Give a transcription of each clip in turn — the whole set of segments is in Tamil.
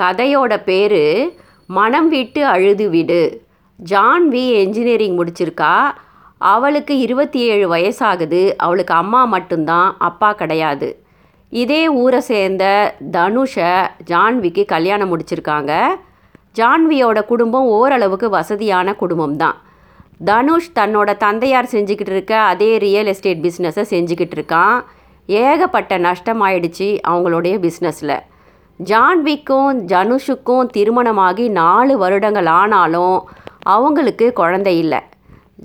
கதையோட பேர் மனம் விட்டு அழுது விடு. ஜான்வி என்ஜினியரிங் முடிச்சிருக்கா. அவளுக்கு இருபத்தி ஏழு வயசாகுது. அவளுக்கு அம்மா மட்டும்தான் அப்பா கிடையாது. இதே ஊரை சேர்ந்த தனுஷை ஜான்விக்கு கல்யாணம் முடிச்சிருக்காங்க. ஜான்வியோட குடும்பம் ஓரளவுக்கு வசதியான குடும்பம் தான் தனுஷ் தன்னோட தந்தையார் செஞ்சுக்கிட்டு இருக்க அதே ரியல் எஸ்டேட் பிஸ்னஸை செஞ்சுக்கிட்டு இருக்கான். ஏகப்பட்ட நஷ்டமாயிடுச்சு அவங்களுடைய பிஸ்னஸில் ஜான்விக்கும் தனுஷுக்கும் திருமணமாகி நாலு வருடங்கள் ஆனாலும் அவங்களுக்கு குழந்தை இல்லை.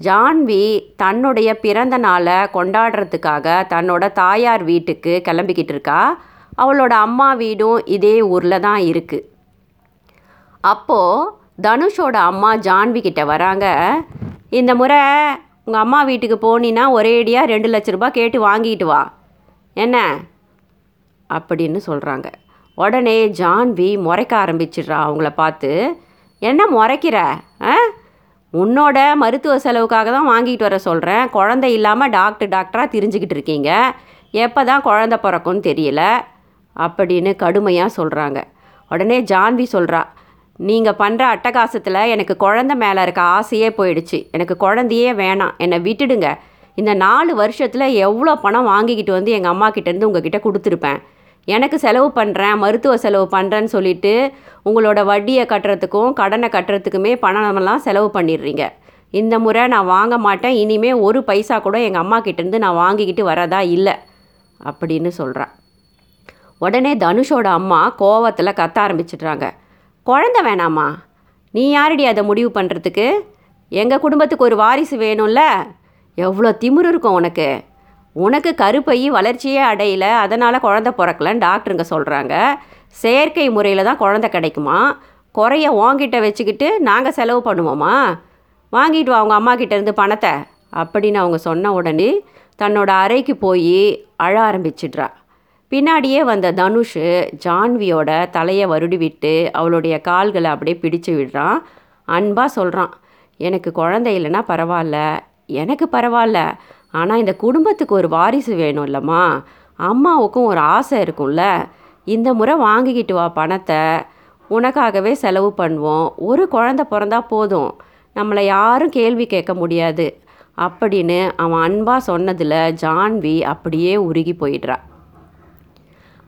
ஜான்வி தன்னுடைய பிறந்த நாளை கொண்டாடுறதுக்காக தன்னோட தாயார் வீட்டுக்கு கிளம்பிக்கிட்டு இருக்கா. அவளோட அம்மா வீடும் இதே ஊரில் தான் இருக்குது அப்போது தனுஷோட அம்மா ஜான்வி கிட்ட வராங்க. இந்த முறை உங்கள் அம்மா வீட்டுக்கு போனீன்னா ஒரேடியாக ரெண்டு லட்ச ரூபாய் கேட்டு வாங்கிட்டு வா. என்ன? அப்படின்னு சொல்கிறாங்க உடனே ஜான்வி முறைக்க ஆரம்பிச்சிடுறா அவங்கள பார்த்து. என்ன முறைக்கிற? ஆ? உன்னோட மருத்துவ செலவுக்காக தான் வாங்கிட்டு வர சொல்கிறேன் குழந்தை இல்லாமல் டாக்டர் டாக்டராக தெரிஞ்சுக்கிட்டு இருக்கீங்க. எப்போ தான் குழந்த பிறக்கும்னு தெரியல. அப்படின்னு கடுமையாக சொல்கிறாங்க உடனே ஜான்வி சொல்கிறா நீங்கள் பண்ணுற அட்டகாசத்தில் எனக்கு குழந்த மேலே இருக்க ஆசையே போயிடுச்சு. எனக்கு குழந்தையே வேணாம். என்னை விட்டுடுங்க. இந்த நாலு வருஷத்தில் எவ்வளோ பணம் வாங்கிக்கிட்டு வந்து எங்கள் அம்மா கிட்டேருந்து உங்ககிட்ட கொடுத்துருப்பேன். எனக்கு செலவு பண்ணுறேன் மருத்துவ செலவு பண்ணுறேன்னு சொல்லிட்டு உங்களோட வட்டியை கட்டுறதுக்கும் கடனை கட்டுறதுக்குமே பணமெல்லாம் செலவு பண்ணிடுறீங்க. இந்த முறை நான் வாங்க மாட்டேன் இனிமேல் ஒரு பைசா கூட எங்கள் அம்மா கிட்டேருந்து நான் வாங்கிக்கிட்டு வரதா இல்லை அப்படின்னு சொல்கிறான் உடனே தனுஷோட அம்மா கோவத்தில் கத்த ஆரம்பிச்சிடுறாங்க. குழந்த வேணாமா? நீ யாரடி அதை முடிவு பண்ணுறதுக்கு எங்கள் குடும்பத்துக்கு ஒரு வாரிசு வேணும்ல? எவ்வளோ திமிரு இருக்கும் உனக்கு. உனக்கு கருப்பை வளர்ச்சியே அடையல அதனால் குழந்த பிறக்கலன்னு டாக்டருங்க சொல்கிறாங்க செயற்கை முறையில் தான் குழந்த கிடைக்குமா? குறைய வாங்கிட்ட வச்சுக்கிட்டு நாங்கள் செலவு பண்ணுவோமா? வாங்கிட்டு வா அவங்க அம்மா கிட்டேருந்து பணத்தை அப்படின்னு அவங்க சொன்ன உடனே தன்னோட அறைக்கு போய் அழ ஆரம்பிச்சிட்றா. பின்னாடியே வந்த தனுஷ் ஜான்வியோட தலையை வருடி விட்டு அவளுடைய கால்களை அப்படியே பிடிச்சு விடுறான். அன்பாக சொல்கிறான் எனக்கு குழந்தை இல்லைன்னா பரவாயில்ல எனக்கு பரவாயில்ல ஆனால் இந்த குடும்பத்துக்கு ஒரு வாரிசு வேணும் இல்லைம்மா அம்மாவுக்கும் ஒரு ஆசை இருக்கும்ல. இந்த முறை வாங்கிக்கிட்டு வா பணத்தை. உனக்காகவே செலவு பண்ணுவோம். ஒரு குழந்த பிறந்தா போதும். நம்மளை யாரும் கேள்வி கேட்க முடியாது. அப்படின்னு அவன் அன்பாக சொன்னதில் ஜான்வி அப்படியே உருகி போயிடுறா.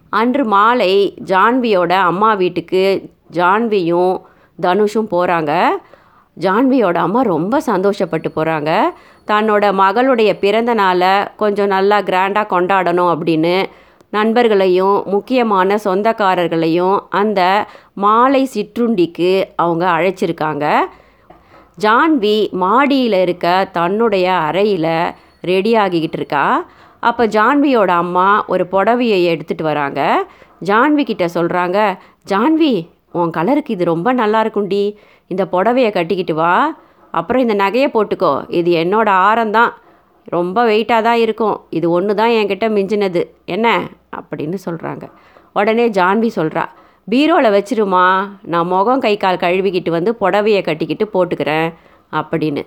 அன்று மாலை ஜான்வியோட அம்மா வீட்டுக்கு ஜான்வியும் தனுஷும் போகிறாங்க ஜான்வியோட அம்மா ரொம்ப சந்தோஷப்பட்டு போகிறாங்க தன்னோட மகளுடைய பிறந்த நாளை கொஞ்சம் நல்லா கிராண்டாக கொண்டாடணும் அப்படின்னு நண்பர்களையும் முக்கியமான சொந்தக்காரர்களையும் அந்த மாலை சிற்றுண்டிக்கு அவங்க அழைச்சிருக்காங்க. ஜான்வி மாடியில் இருக்க தன்னுடைய அறையில் ரெடி ஆகிக்கிட்டு இருக்கா. அப்போ ஜான்வியோட அம்மா ஒரு புடவையை எடுத்துகிட்டு வராங்க. ஜான்வி கிட்ட சொல்கிறாங்க ஜான்வி உன் கலருக்கு இது ரொம்ப நல்லா இருக்கும்டி இந்த புடவையை கட்டிக்கிட்டு வா. அப்புறம் இந்த நகையை போட்டுக்கோ. இது என்னோட ஆரம்தான். ரொம்ப வெயிட்டாக தான் இருக்கும். இது ஒன்று தான் என்கிட்ட மிஞ்சினது. என்ன? அப்படின்னு சொல்கிறாங்க உடனே ஜான்வி சொல்கிறா பீரோவில் வச்சிருமா. நான் முகம் கை கால் கழுவிக்கிட்டு வந்து புடவையை கட்டிக்கிட்டு போட்டுக்கிறேன். அப்படின்னு.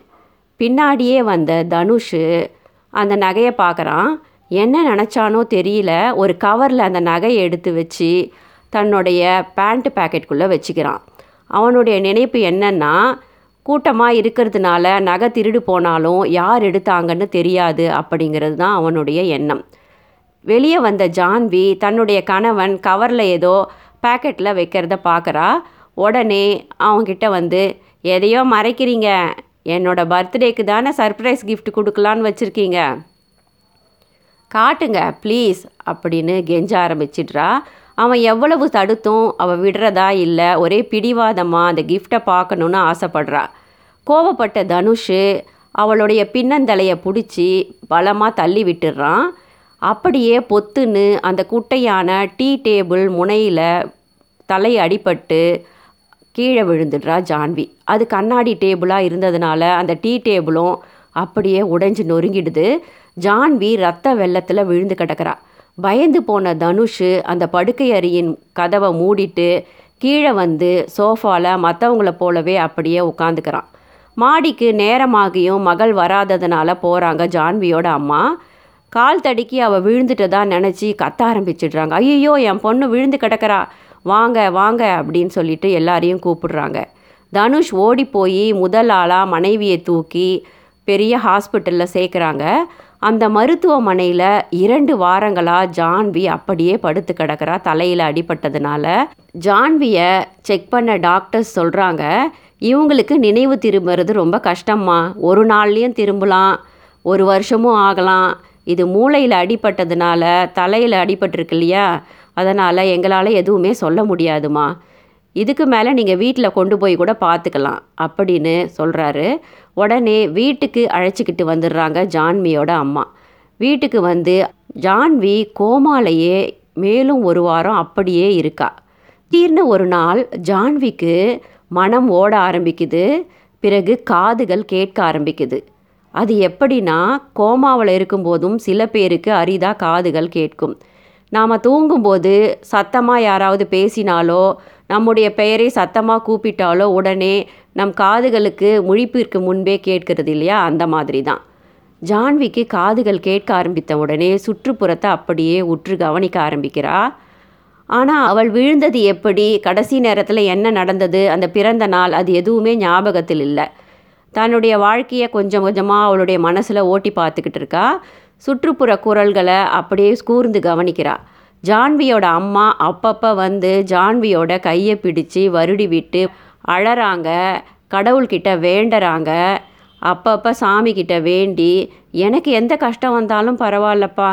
பின்னாடியே வந்த தனுஷு அந்த நகையை பார்க்குறான். என்ன நினச்சானோ தெரியல. ஒரு கவரில் அந்த நகையை எடுத்து வச்சு தன்னுடைய பேண்ட் பேக்கெட்குள்ளே வச்சுக்கிறான். அவனுடைய நினைப்பு என்னன்னா கூட்டமாக இருக்கிறதுனால நகை திருடு போனாலும் யார் எடுத்தாங்கன்னு தெரியாது அப்படிங்கிறது தான் அவனுடைய எண்ணம். வெளியே வந்த ஜான்வி தன்னுடைய கணவன் கவரில் ஏதோ பேக்கெட்டில் வைக்கிறத பார்க்குறா உடனே அவன்கிட்ட வந்து எதையோ மறைக்கிறீங்க. என்னோட பர்த்டேக்கு தானே சர்ப்ரைஸ் கிஃப்ட் கொடுக்கலான்னு வச்சுருக்கீங்க. காட்டுங்க ப்ளீஸ் அப்படின்னு கெஞ்ச ஆரம்பிச்சிட்றா. அவன் எவ்வளவு தடுத்தும் அவள் விடுறதா இல்லை ஒரே பிடிவாதமாக அந்த கிஃப்டை பார்க்கணுன்னு ஆசைப்படுறா. கோவப்பட்ட தனுஷு அவளுடைய பின்னந்தலையை பிடிச்சி பலமாக தள்ளி விட்டுடுறான் அப்படியே பொத்துன்னு அந்த குட்டையான டீ டேபிள் முனையில் தலை அடிபட்டு கீழே விழுந்துடுறா ஜான்வி. அது கண்ணாடி டேபிளாக இருந்ததுனால அந்த டீ டேபிளும் அப்படியே உடைஞ்சு நொறுங்கிடுது. ஜான்வி ரத்த வெள்ளத்தில் விழுந்து கிடக்கிறா. பயந்து போன தனுஷ் அந்த படுக்கை அறையின் கதவை மூடிட்டு கீழே வந்து சோஃபாவில் மற்றவங்கள போலவே அப்படியே உட்காந்துக்கிறான். மாடிக்கு நேரமாகியும் மகள் வராததுனால போகிறாங்க ஜான்வியோட அம்மா. கால் தடுக்கி அவள் விழுந்துட்டதா நினச்சி கத்த ஆரம்பிச்சிடுறாங்க. ஐயோ என் பொண்ணு விழுந்து கிடக்கிறா. வாங்க வாங்க அப்படின்னு சொல்லிட்டு எல்லாரையும் கூப்பிடுறாங்க. தனுஷ் ஓடி போய் முதல் ஆளாக மனைவியை தூக்கி பெரிய ஹாஸ்பிட்டலில் சேர்க்குறாங்க. அந்த மருத்துவமனையில் இரண்டு வாரங்களாக ஜான்வி அப்படியே படுத்து கிடக்கிறா தலையில் அடிபட்டதுனால. ஜான்வியை செக் பண்ண டாக்டர்ஸ் சொல்கிறாங்க இவங்களுக்கு நினைவு திரும்புறது ரொம்ப கஷ்டம்மா. ஒரு நாள்லேயும் திரும்பலாம். ஒரு வருஷமும் ஆகலாம். இது மூளையில் அடிபட்டதுனால தலையில் அடிபட்டிருக்கு இல்லையா? அதனால் எங்களால் எதுவுமே சொல்ல முடியாதுமா. இதுக்கு மேலே நீங்கள் வீட்டில் கொண்டு போய் கூட பார்த்துக்கலாம் அப்படின்னு சொல்கிறாரு உடனே வீட்டுக்கு அழைச்சிக்கிட்டு வந்துடுறாங்க ஜான்வியோட அம்மா. வீட்டுக்கு வந்து ஜான்வி கோமாலையே மேலும் ஒரு வாரம் அப்படியே இருக்கா? திடீர்னு ஒரு நாள் ஜான்விக்கு மனம் ஓட ஆரம்பிக்குது. பிறகு காதுகள் கேட்க ஆரம்பிக்குது. அது எப்படின்னா கோமாவில் இருக்கும்போதும் சில பேருக்கு அரிதாக காதுகள் கேட்கும். நாம் தூங்கும்போது சத்தமாக யாராவது பேசினாலோ நம்முடைய பெயரை சத்தமாக கூப்பிட்டாலோ உடனே நம் காதுகளுக்கு முழிப்பிற்கு முன்பே கேட்கிறது இல்லையா? அந்த மாதிரி தான் ஜான்விக்கு காதுகள் கேட்க ஆரம்பித்த உடனே சுற்றுப்புறத்தை அப்படியே உற்று கவனிக்க ஆரம்பிக்கிறா. ஆனால் அவள் விழுந்தது எப்படி? கடைசி நேரத்தில் என்ன நடந்தது? அந்த பிறந்த நாள் அது எதுவுமே ஞாபகத்தில் இல்லை. தன்னுடைய வாழ்க்கையை கொஞ்சம் கொஞ்சமாக அவளுடைய மனசில் ஓட்டி பார்த்துக்கிட்டு இருக்கா. சுற்றுப்புற குரல்களை அப்படியே கூர்ந்து கவனிக்கிறாள் ஜான்வியோட அம்மா அப்பப்போ வந்து ஜான்வியோட கையை பிடிச்சு வருடி விட்டு அழறாங்க கடவுள்கிட்ட வேண்டறாங்க அப்பப்போ சாமிக்கிட்ட வேண்டி எனக்கு எந்த கஷ்டம் வந்தாலும் பரவாயில்லப்பா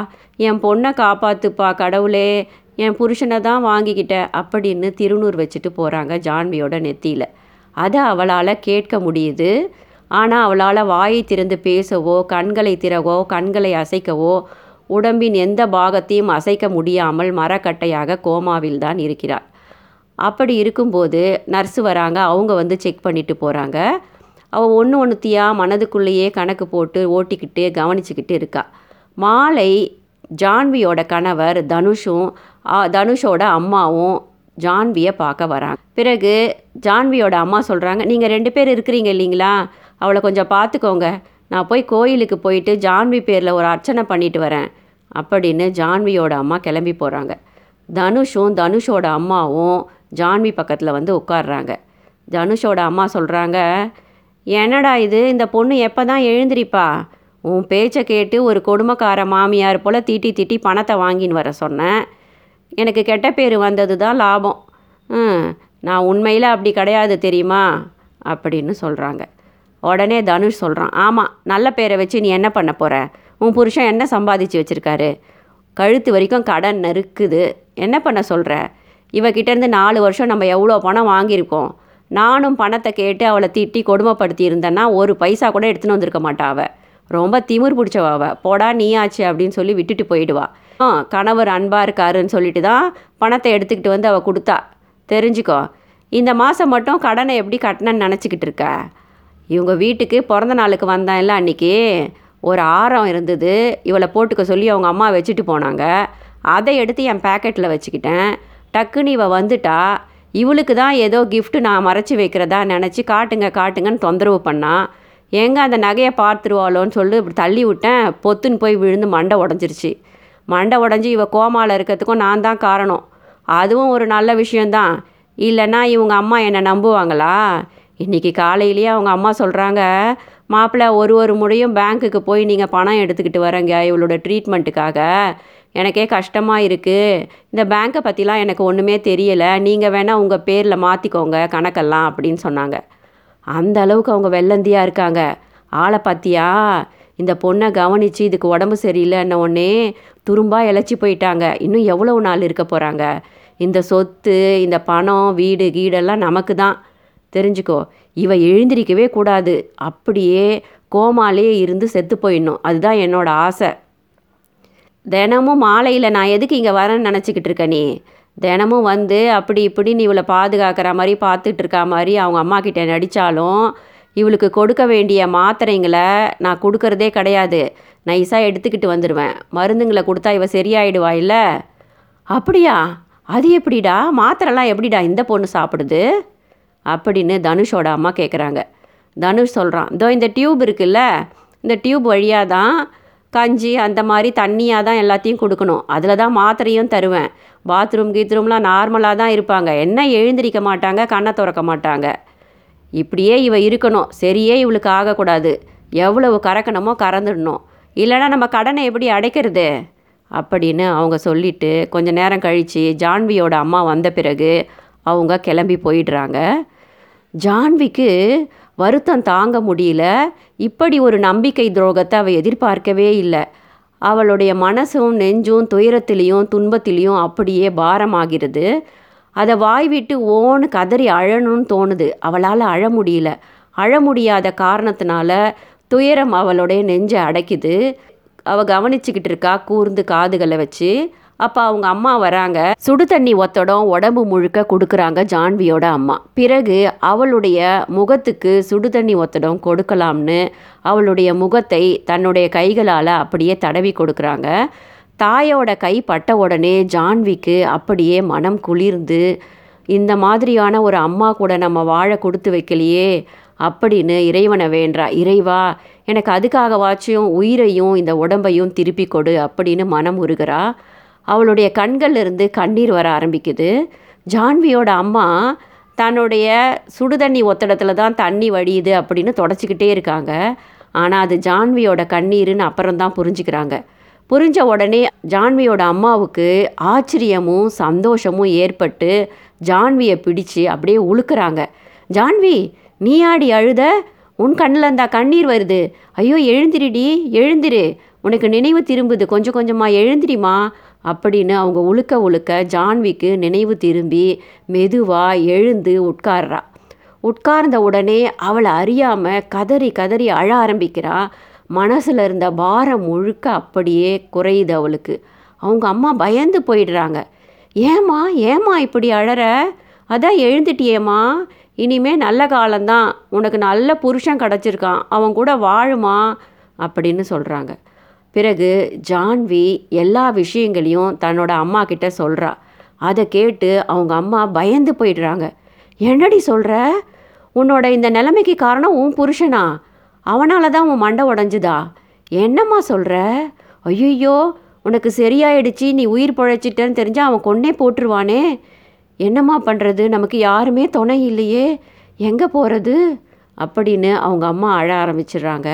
என் பொண்ணை காப்பாத்துப்பா கடவுளே என் புருஷனை தான் வாங்கிக்கிட்ட அப்படின்னு திருநூறு வச்சுட்டு போகிறாங்க ஜான்வியோட நெத்தியில். அதை அவளால் கேட்க முடியுது. ஆனால் அவளால் வாயை திறந்து பேசவோ கண்களை திறவோ கண்களை அசைக்கவோ உடம்பின் எந்த பாகத்தையும் அசைக்க முடியாமல் மரக்கட்டையாக கோமாவில் தான் இருக்கிறார் அப்படி இருக்கும்போது நர்ஸு வராங்க. அவங்க வந்து செக் பண்ணிட்டு போகிறாங்க அவள் ஒன்று ஒன்றுத்தியாக மனதுக்குள்ளேயே கணக்கு போட்டு ஓட்டிக்கிட்டு கவனிச்சுக்கிட்டு இருக்கா. மாலை ஜான்வியோட கணவர் தனுஷும் தனுஷோட அம்மாவும் ஜான்வியை பார்க்க வராங்க. பிறகு ஜான்வியோட அம்மா சொல்கிறாங்க நீங்கள் ரெண்டு பேர் இருக்கிறீங்க இல்லைங்களா? அவளை கொஞ்சம் பார்த்துக்கோங்க. நான் போய் கோயிலுக்கு போயிட்டு ஜான்வி பேரில் ஒரு அர்ச்சனை பண்ணிட்டு வரேன். அப்படின்னு ஜான்வியோட அம்மா கிளம்பி போகிறாங்க தனுஷும் தனுஷோட அம்மாவும் ஜான்வி பக்கத்தில் வந்து உட்கார்றாங்க. தனுஷோட அம்மா சொல்கிறாங்க என்னடா இது? இந்த பொண்ணு எப்போ தான் எழுந்திரிப்பா? உன் பேச்சை கேட்டு ஒரு கொடுமைக்கார மாமியார் போல் தீட்டி தீட்டி பணத்தை வாங்கின்னு வர சொன்னேன். எனக்கு கெட்ட பேர் வந்தது தான் லாபம். ம் நான் உண்மையில் அப்படி கிடையாது தெரியுமா? அப்படின்னு சொல்கிறாங்க உடனே தனுஷ் சொல்கிறான் ஆமாம் நல்ல பேரை வச்சு நீ என்ன பண்ண போகிற உன் புருஷன் என்ன சம்பாதிச்சு வச்சுருக்காரு? கழுத்து வரைக்கும் கடன் நறுக்குது. என்ன பண்ண சொல்கிற இவகிட்டேருந்து நாலு வருஷம் நம்ம எவ்வளோ பணம் வாங்கியிருக்கோம். நானும் பணத்தை கேட்டு அவளை திட்டி கொடுமைப்படுத்தி இருந்தேன்னா ஒரு பைசா கூட எடுத்துன்னு வந்திருக்க மாட்டா அவள் ரொம்ப திமிர் பிடிச்சவாவ போடா நீயாச்சு அப்படின்னு சொல்லி விட்டுட்டு போயிடுவா. ஆ கணவர் அன்பாக இருக்காருன்னு சொல்லிட்டு தான் பணத்தை எடுத்துக்கிட்டு வந்து அவள் கொடுத்தா. தெரிஞ்சுக்கோ இந்த மாதம் மட்டும் கடனை எப்படி கட்டணும்னு நினச்சிக்கிட்டு இருக்க? இவங்க வீட்டுக்கு பிறந்த நாளுக்கு வந்தான்ல அன்றைக்கி ஒரு ஆரம் இருந்தது. இவளை போட்டுக்க சொல்லி அவங்க அம்மா வச்சுட்டு போனாங்க. அதை எடுத்து என் பேக்கெட்டில் வச்சுக்கிட்டேன். டக்குன்னு இவள் வந்துட்டா. இவளுக்கு தான் ஏதோ கிஃப்ட் நான் மறைச்சி வைக்கிறதா நினச்சி காட்டுங்க காட்டுங்கன்னு தொந்தரவு பண்ணான் எங்கே அந்த நகையை பார்த்துருவாளோன்னு சொல்லி இப்படி தள்ளி விட்டேன். பொத்துன்னு போய் விழுந்து மண்டை உடஞ்சிருச்சு. மண்டை உடஞ்சி இவள் கோமாவில் இருக்கிறதுக்கும் நான் தான் காரணம். அதுவும் ஒரு நல்ல விஷயந்தான் இல்லைன்னா இவங்க அம்மா என்னை நம்புவாங்களா? இன்றைக்கி காலையிலேயே அவங்க அம்மா சொல்கிறாங்க மாப்பிள்ளை ஒரு ஒரு முறையும் பேங்க்குக்கு போய் நீங்கள் பணம் எடுத்துக்கிட்டு வரங்க இவளோட ட்ரீட்மெண்ட்டுக்காக. எனக்கே கஷ்டமாக இருக்குது இந்த பேங்க்கை பற்றிலாம் எனக்கு ஒன்றுமே தெரியலை. நீங்கள் வேணால் உங்கள் பேரில் மாற்றிக்கோங்க கணக்கெல்லாம் அப்படின்னு சொன்னாங்க. அந்த அளவுக்கு அவங்க வெள்ளந்தியாக இருக்காங்க. ஆளை பார்த்தியா இந்த பொண்ணை கவனித்து இதுக்கு உடம்பு சரியில்லைன்ன உடனே துரும்பாக இழைச்சி போயிட்டாங்க. இன்னும் எவ்வளவு நாள் இருக்க போகிறாங்க இந்த சொத்து இந்த பணம் வீடு கீடெல்லாம் நமக்கு தான் தெரிஞ்சுக்கோ. இவ எழுந்திரிக்கவே கூடாது. அப்படியே கோமாலேயே இருந்து செத்து போயிடணும். அதுதான் என்னோட ஆசை. தினமும் மாலையில் நான் எதுக்கு இங்கே வரேன்னு நினச்சிக்கிட்டு இருக்க நீ? தினமும் வந்து அப்படி இப்படி நீ இவளை பாதுகாக்கிற மாதிரி பார்த்துட்டு இருக்கா மாதிரி அவங்க அம்மா கிட்ட நடித்தாலும் இவளுக்கு கொடுக்க வேண்டிய மாத்திரைங்களை நான் கொடுக்கறதே கிடையாது. நைஸாக எடுத்துக்கிட்டு வந்துடுவேன் மருந்துங்களை கொடுத்தா இவ சரியாயிடுவா இல்லை? அப்படியா? அது எப்படிடா? மாத்திரைலாம் எப்படிடா இந்த பொண்ணு சாப்பிடுது? அப்படின்னு தனுஷோட அம்மா கேட்குறாங்க தனுஷ் சொல்கிறான் இதோ இந்த டியூப் இருக்குல்ல இந்த டியூப் வழியாக தான் கஞ்சி அந்த மாதிரி தண்ணியாக தான் எல்லாத்தையும் கொடுக்கணும். அதில் தான் மாத்திரையும் தருவேன். பாத்ரூம் கீத்ரூம்லாம் நார்மலாக தான் இருப்பாங்க. என்ன எழுந்திரிக்க மாட்டாங்க கண்ணை திறக்க மாட்டாங்க. இப்படியே இவ இருக்கணும். சரியே இவளுக்கு ஆகக்கூடாது. எவ்வளவு கறக்கணுமோ கறந்துடணும். இல்லைன்னா நம்ம கடனை எப்படி அடைக்கிறது? அப்படின்னு அவங்க சொல்லிவிட்டு கொஞ்ச நேரம் கழித்து ஜான்வியோட அம்மா வந்த பிறகு அவங்க கிளம்பி போயிடுறாங்க. ஜான்விக்கு வருத்தம் தாங்க முடியல. இப்படி ஒரு நம்பிக்கை துரோகத்தை அவள் எதிர்பார்க்கவே இல்லை. அவளுடைய மனசும் நெஞ்சும் துயரத்திலையும் துன்பத்திலையும் அப்படியே பாரமாகிறது. அதை வாய் விட்டு ஓன்னு கதறி அழணும்னு தோணுது. அவளால் அழ முடியல. அழ முடியாத காரணத்தினால துயரம் அவளுடைய நெஞ்சை அடைக்குது. அவள் கவனிச்சுக்கிட்டு இருக்கா கூர்ந்து காதுகளை வச்சு. அப்போ அவங்க அம்மா வராங்க. சுடு தண்ணி ஒத்தடம் உடம்பு முழுக்க கொடுக்குறாங்க ஜான்வியோட அம்மா. பிறகு அவளுடைய முகத்துக்கு சுடு தண்ணி ஒத்தடம் கொடுக்கலாம்னு அவளுடைய முகத்தை தன்னுடைய கைகளால் அப்படியே தடவி கொடுக்குறாங்க. தாயோட கை பட்ட உடனே ஜான்விக்கு அப்படியே மனம் குளிர்ந்து இந்த மாதிரியான ஒரு அம்மா கூட நம்ம வாழ கொடுத்து வைக்கலையே அப்படின்னு இறைவனை வேண்டா இறைவா எனக்கு அதுக்காகவாச்சும் உயிரையும் இந்த உடம்பையும் திருப்பி கொடு அப்படின்னு மனம் உருகிறா. அவளுடைய கண்கள்லேருந்து கண்ணீர் வர ஆரம்பிக்குது. ஜான்வியோட அம்மா தன்னுடைய சுடுதண்ணி ஒத்தடத்தில் தான் தண்ணி வடியுது அப்படின்னு தொடச்சிக்கிட்டே இருக்காங்க. ஆனால் அது ஜான்வியோட கண்ணீருன்னு அப்புறம்தான் புரிஞ்சுக்கிறாங்க. புரிஞ்ச உடனே ஜான்வியோட அம்மாவுக்கு ஆச்சரியமும் சந்தோஷமும் ஏற்பட்டு ஜான்வியை பிடிச்சு அப்படியே உழுக்கிறாங்க. ஜான்வி நீ ஆடி அழுத? உன் கண்ணில் இருந்தா கண்ணீர் வருது. ஐயோ எழுந்திரிடி எழுந்திரு. உனக்கு நினைவு திரும்புது கொஞ்சம் கொஞ்சமாக எழுந்திரிமா அப்படின்னு அவங்க உழுக்க உழுக்க ஜான்விக்கு நினைவு திரும்பி மெதுவாக எழுந்து உட்கார்றா. உட்கார்ந்த உடனே அவளை அறியாமல் கதறி கதறி அழ ஆரம்பிக்கிறா. மனசில் இருந்த பாரம் முழுக்க அப்படியே குறையுது அவளுக்கு. அவங்க அம்மா பயந்து போயிடுறாங்க. ஏம்மா ஏம்மா இப்படி அழற? அதான் எழுந்துட்டியேம்மா. இனிமே நல்ல காலம்தான். உனக்கு நல்ல புருஷன் கிடச்சிருக்கான். அவன் கூட வாழுமா அப்படின்னு சொல்கிறாங்க பிறகு ஜான்வி எல்லா விஷயங்களையும் தன்னோட அம்மா கிட்ட சொல்கிறா அதை கேட்டு அவங்க அம்மா பயந்து போயிடுறாங்க. என்னடி சொல்கிற உன்னோட இந்த நிலைமைக்கு காரணம் உன் புருஷனா? அவனால தான் உன் மண்டை உடஞ்சுதா? என்னம்மா சொல்கிற ஐயோ உனக்கு சரியாயிடுச்சு நீ உயிர் பிழைச்சிட்டேன்னு தெரிஞ்சால் அவன் கொன்னே போட்டுருவானே. என்னம்மா பண்ணுறது நமக்கு யாருமே துணை இல்லையே. எங்கே போகிறது அப்படின்னு அவங்க அம்மா அழ ஆரம்பிச்சிடுறாங்க.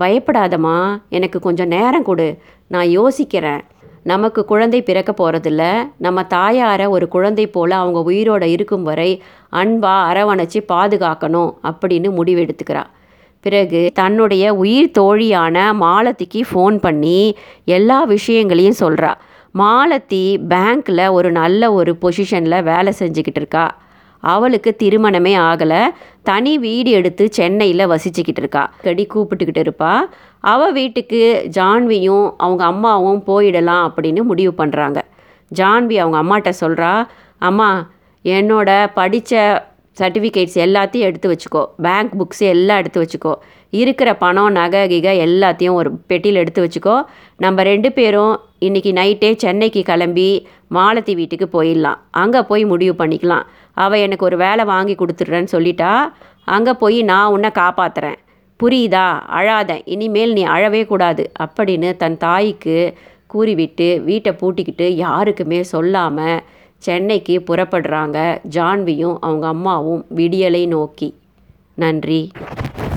பயப்படாதம்மா எனக்கு கொஞ்சம் நேரம் கொடு. நான் யோசிக்கிறேன். நமக்கு குழந்தை பிறக்க போகிறதில்ல நம்ம தாயாரை ஒரு குழந்தை போல் அவங்க உயிரோட இருக்கும் வரை அன்பா அரவணைச்சி பாதுகாக்கணும் அப்படின்னு முடிவெடுத்துக்கிறா. பிறகு தன்னுடைய உயிர் தோழியான மாலத்திக்கு ஃபோன் பண்ணி எல்லா விஷயங்களையும் சொல்கிறா மாலத்தி பேங்க்கில் ஒரு நல்ல ஒரு பொசிஷனில் வேலை செஞ்சுக்கிட்டு இருக்கா. அவளுக்கு திருமணமே ஆகலை. தனி வீடு எடுத்து சென்னையில் வசிச்சுக்கிட்டு இருக்கா. கடி கூப்பிட்டுக்கிட்டு இருப்பா. அவள் வீட்டுக்கு ஜான்வியும் அவங்க அம்மாவும் போயிடலாம் அப்படின்னு முடிவு பண்ணுறாங்க ஜான்வி அவங்க அம்மாட்ட சொல்கிறா அம்மா என்னோட படித்த சர்டிஃபிகேட்ஸ் எல்லாத்தையும் எடுத்து வச்சுக்கோ. பேங்க் புக்ஸ் எல்லாம் எடுத்து வச்சுக்கோ. இருக்கிற பணம் நகை கிகை எல்லாத்தையும் ஒரு பெட்டியில் எடுத்து வச்சுக்கோ. நம்ம ரெண்டு பேரும் இன்றைக்கி நைட்டே சென்னைக்கு கிளம்பி மாலத்தி வீட்டுக்கு போயிடலாம். அங்கே போய் முடிவு பண்ணிக்கலாம். அவள் எனக்கு ஒரு வேலை வாங்கி கொடுத்துட்றேன்னு சொல்லிட்டா. அங்கே போய் நான் உன்னை காப்பாற்றுறேன் புரியுதா? அழாத. இனிமேல் நீ அழவே கூடாது. அப்படின்னு தன் தாய்க்கு கூறிவிட்டு வீட்டை பூட்டிக்கிட்டு யாருக்குமே சொல்லாமல் சென்னைக்கு புறப்படுறாங்க ஜான்வியும் அவங்க அம்மாவும் விடியலை நோக்கி. நன்றி.